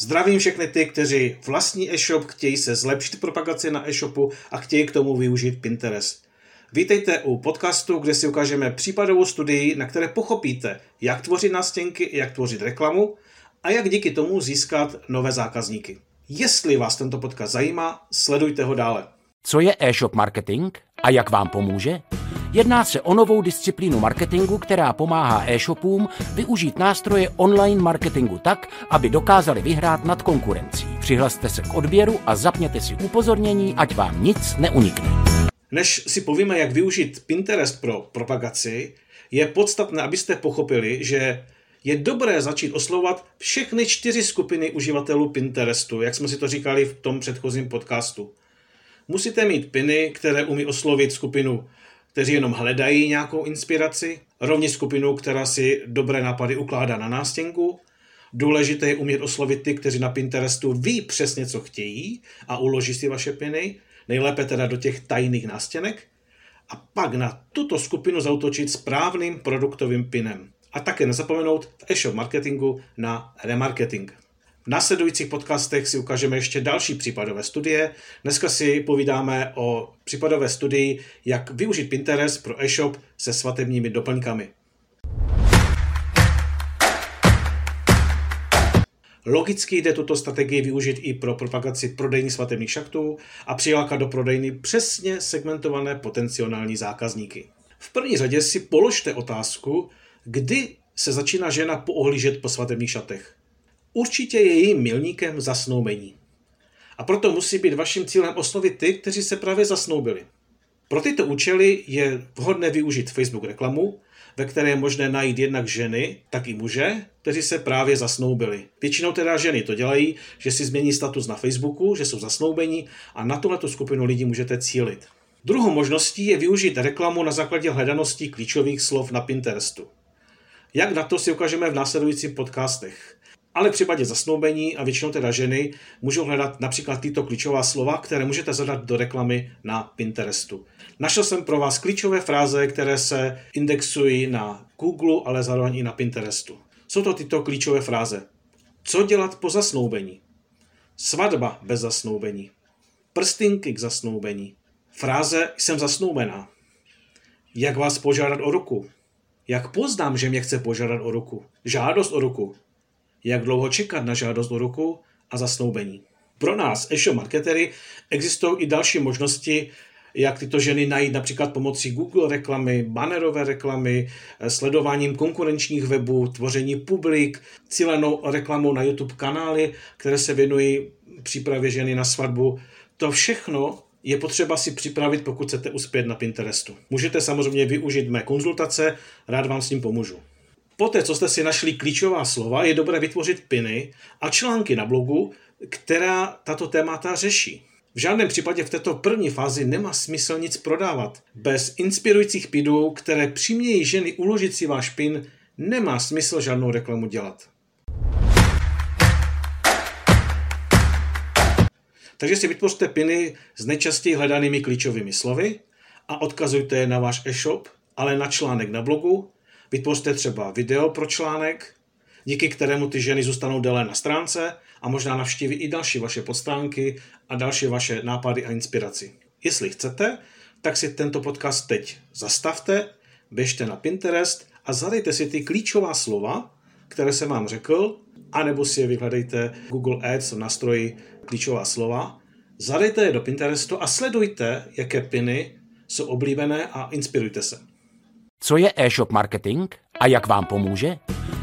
Zdravím všechny ty, kteří vlastní e-shop, chtějí se zlepšit propagaci na e-shopu a chtějí k tomu využít Pinterest. Vítejte u podcastu, kde si ukážeme případovou studii, na které pochopíte, jak tvořit nástěnky, jak tvořit reklamu a jak díky tomu získat nové zákazníky. Jestli vás tento podcast zajímá, sledujte ho dále. Co je e-shop marketing a jak vám pomůže? Jedná se o novou disciplínu marketingu, která pomáhá e-shopům využít nástroje online marketingu tak, aby dokázali vyhrát nad konkurencí. Přihlaste se k odběru a zapněte si upozornění, ať vám nic neunikne. Než si povíme, jak využít Pinterest pro propagaci, je podstatné, abyste pochopili, že je dobré začít oslovovat všechny čtyři skupiny uživatelů Pinterestu, jak jsme si to říkali v tom předchozím podcastu. Musíte mít piny, které umí oslovit skupinu kteří jenom hledají nějakou inspiraci, rovněž skupinu, která si dobré nápady ukládá na nástěnku. Důležité je umět oslovit ty, kteří na Pinterestu ví přesně, co chtějí a uloží si vaše piny, nejlépe teda do těch tajných nástěnek. A pak na tuto skupinu zautočit správným produktovým pinem. A také nezapomenout v e-shop marketingu na remarketing. V následujících podcastech si ukážeme ještě další případové studie. Dneska si povídáme o případové studii, jak využít Pinterest pro e-shop se svatebními doplňkami. Logicky jde tuto strategii využít i pro propagaci prodejní svatebních šachtů a přilákat do prodejny přesně segmentované potenciální zákazníky. V první řadě si položte otázku, kdy se začíná žena poohlížet po svatebních šatech určitě je jejím milníkem zasnoubení. A proto musí být vaším cílem oslovit ty, kteří se právě zasnoubili. Pro tyto účely je vhodné využít Facebook reklamu, ve které je možné najít jednak ženy, tak i muže, kteří se právě zasnoubili. Většinou teda ženy to dělají, že si změní status na Facebooku, že jsou zasnoubení a na tuhle skupinu lidí můžete cílit. Druhou možností je využít reklamu na základě hledanosti klíčových slov na Pinterestu. Jak na to si ukážeme v následujících podcastech. Ale v případě zasnoubení a většinou teda ženy můžou hledat například tyto klíčová slova, které můžete zadat do reklamy na Pinterestu. Našel jsem pro vás klíčové fráze, které se indexují na Google, ale zároveň i na Pinterestu. Jsou to tyto klíčové fráze. Co dělat po zasnoubení? Svatba bez zasnoubení. Prstinky k zasnoubení. Fráze jsem zasnoubená. Jak vás požádat o ruku? Jak poznám, že mě chce požádat o ruku? Žádost o ruku jak dlouho čekat na žádost o ruku a zasnoubení. Pro nás, e-shop marketery, existují i další možnosti, jak tyto ženy najít například pomocí Google reklamy, bannerové reklamy, sledováním konkurenčních webů, tvoření publik, cílenou reklamou na YouTube kanály, které se věnují přípravě ženy na svatbu. To všechno je potřeba si připravit, pokud chcete uspět na Pinterestu. Můžete samozřejmě využít mé konzultace, rád vám s ním pomůžu. Poté, co jste si našli klíčová slova, je dobré vytvořit piny a články na blogu, která tato témata řeší. V žádném případě v této první fázi nemá smysl nic prodávat. Bez inspirujících pidů, které přimějí ženy uložit si váš pin, nemá smysl žádnou reklamu dělat. Takže si vytvořte piny s nejčastěji hledanými klíčovými slovy a odkazujte je na váš e-shop, ale na článek na blogu Vytvořte třeba video pro článek, díky kterému ty ženy zůstanou déle na stránce a možná navštíví i další vaše podstránky a další vaše nápady a inspiraci. Jestli chcete, tak si tento podcast teď zastavte, běžte na Pinterest a zadejte si ty klíčová slova, které jsem vám řekl, anebo si je vyhledejte Google Ads v nástroji klíčová slova, zadejte je do Pinterestu a sledujte, jaké piny jsou oblíbené a inspirujte se. Co je e-shop marketing a jak vám pomůže?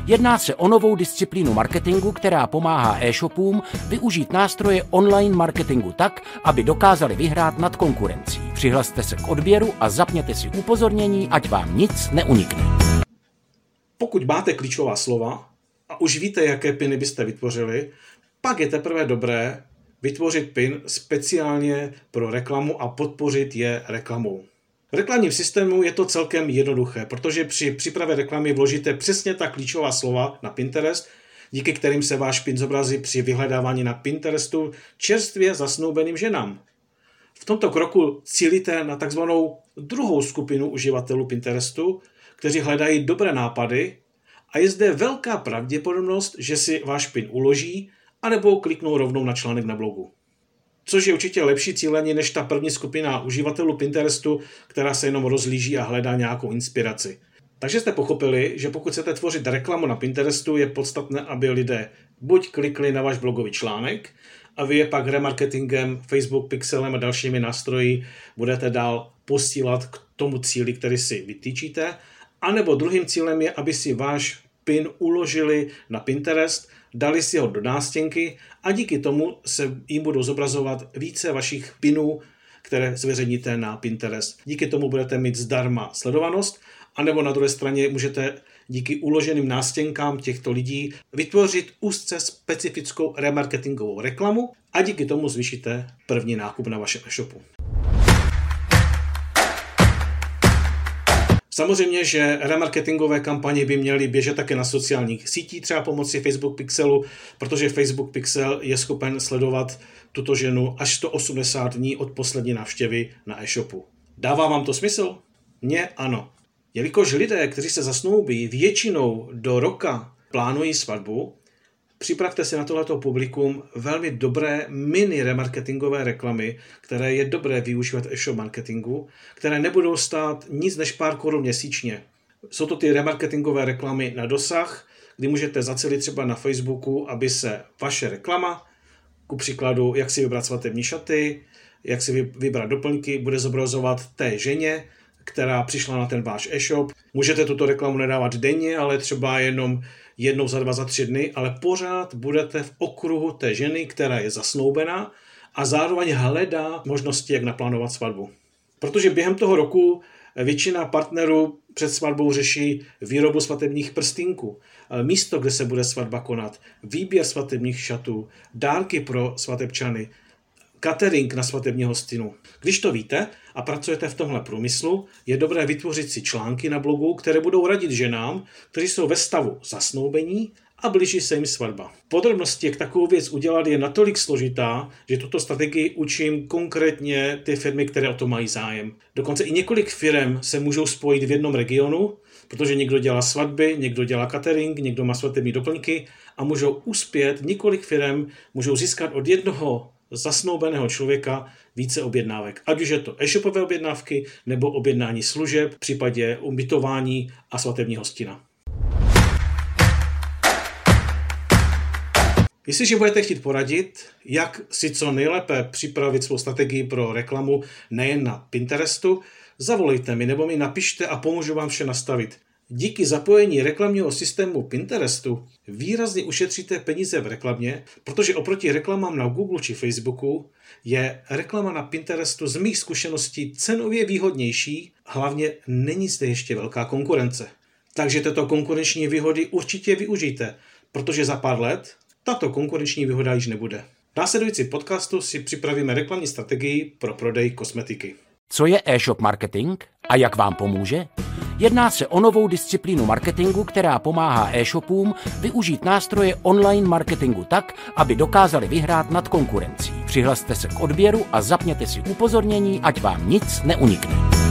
Jedná se o novou disciplínu marketingu, která pomáhá e-shopům využít nástroje online marketingu tak, aby dokázali vyhrát nad konkurencí. Přihlaste se k odběru a zapněte si upozornění, ať vám nic neunikne. Pokud máte klíčová slova a už víte, jaké piny byste vytvořili, pak je teprve dobré vytvořit pin speciálně pro reklamu a podpořit je reklamou. V reklamním systému je to celkem jednoduché, protože při přípravě reklamy vložíte přesně ta klíčová slova na Pinterest, díky kterým se váš pin zobrazí při vyhledávání na Pinterestu čerstvě zasnoubeným ženám. V tomto kroku cílíte na takzvanou druhou skupinu uživatelů Pinterestu, kteří hledají dobré nápady a je zde velká pravděpodobnost, že si váš pin uloží anebo kliknou rovnou na článek na blogu. Což je určitě lepší cílení než ta první skupina uživatelů Pinterestu, která se jenom rozlíží a hledá nějakou inspiraci. Takže jste pochopili, že pokud chcete tvořit reklamu na Pinterestu, je podstatné, aby lidé buď klikli na váš blogový článek a vy je pak remarketingem, Facebook Pixelem a dalšími nástroji budete dál posílat k tomu cíli, který si vytýčíte. A nebo druhým cílem je, aby si váš pin uložili na Pinterest, dali si ho do nástěnky a díky tomu se jim budou zobrazovat více vašich pinů, které zveřejníte na Pinterest. Díky tomu budete mít zdarma sledovanost, anebo na druhé straně můžete díky uloženým nástěnkám těchto lidí vytvořit úzce specifickou remarketingovou reklamu a díky tomu zvýšíte první nákup na vašem e-shopu. Samozřejmě, že remarketingové kampaně by měly běžet také na sociálních sítích, třeba pomocí Facebook Pixelu, protože Facebook Pixel je schopen sledovat tuto ženu až 180 dní od poslední návštěvy na e-shopu. Dává vám to smysl? Mně ano. Jelikož lidé, kteří se zasnoubí většinou do roka plánují svatbu, připravte si na tohleto publikum velmi dobré mini remarketingové reklamy, které je dobré využívat e-shop marketingu, které nebudou stát nic než pár korun měsíčně. Jsou to ty remarketingové reklamy na dosah, kdy můžete zacelit třeba na Facebooku, aby se vaše reklama, ku příkladu, jak si vybrat svatební šaty, jak si vybrat doplňky, bude zobrazovat té ženě, která přišla na ten váš e-shop. Můžete tuto reklamu nedávat denně, ale třeba jenom jednou za dva, za tři dny, ale pořád budete v okruhu té ženy, která je zasnoubená a zároveň hledá možnosti, jak naplánovat svatbu. Protože během toho roku většina partnerů před svatbou řeší výrobu svatebních prstýnků, místo, kde se bude svatba konat, výběr svatebních šatů, dárky pro svatebčany, catering na svatební hostinu. Když to víte a pracujete v tomhle průmyslu, je dobré vytvořit si články na blogu, které budou radit ženám, kteří jsou ve stavu zasnoubení a blíží se jim svatba. Podrobnosti, jak takovou věc udělat, je natolik složitá, že tuto strategii učím konkrétně ty firmy, které o to mají zájem. Dokonce i několik firm se můžou spojit v jednom regionu, protože někdo dělá svatby, někdo dělá catering, někdo má svatební doplňky a můžou uspět, několik firm můžou získat od jednoho zasnoubeného člověka více objednávek. Ať už je to e-shopové objednávky nebo objednání služeb, v případě ubytování a svatební hostina. Jestliže budete chtít poradit, jak si co nejlépe připravit svou strategii pro reklamu nejen na Pinterestu, zavolejte mi nebo mi napište a pomůžu vám vše nastavit. Díky zapojení reklamního systému Pinterestu výrazně ušetříte peníze v reklamě, protože oproti reklamám na Google či Facebooku je reklama na Pinterestu z mých zkušeností cenově výhodnější, hlavně není zde ještě velká konkurence. Takže tyto konkurenční výhody určitě využijte, protože za pár let tato konkurenční výhoda již nebude. V následující podcastu si připravíme reklamní strategii pro prodej kosmetiky. Co je e-shop marketing a jak vám pomůže? Jedná se o novou disciplínu marketingu, která pomáhá e-shopům využít nástroje online marketingu tak, aby dokázali vyhrát nad konkurencí. Přihlaste se k odběru a zapněte si upozornění, ať vám nic neunikne.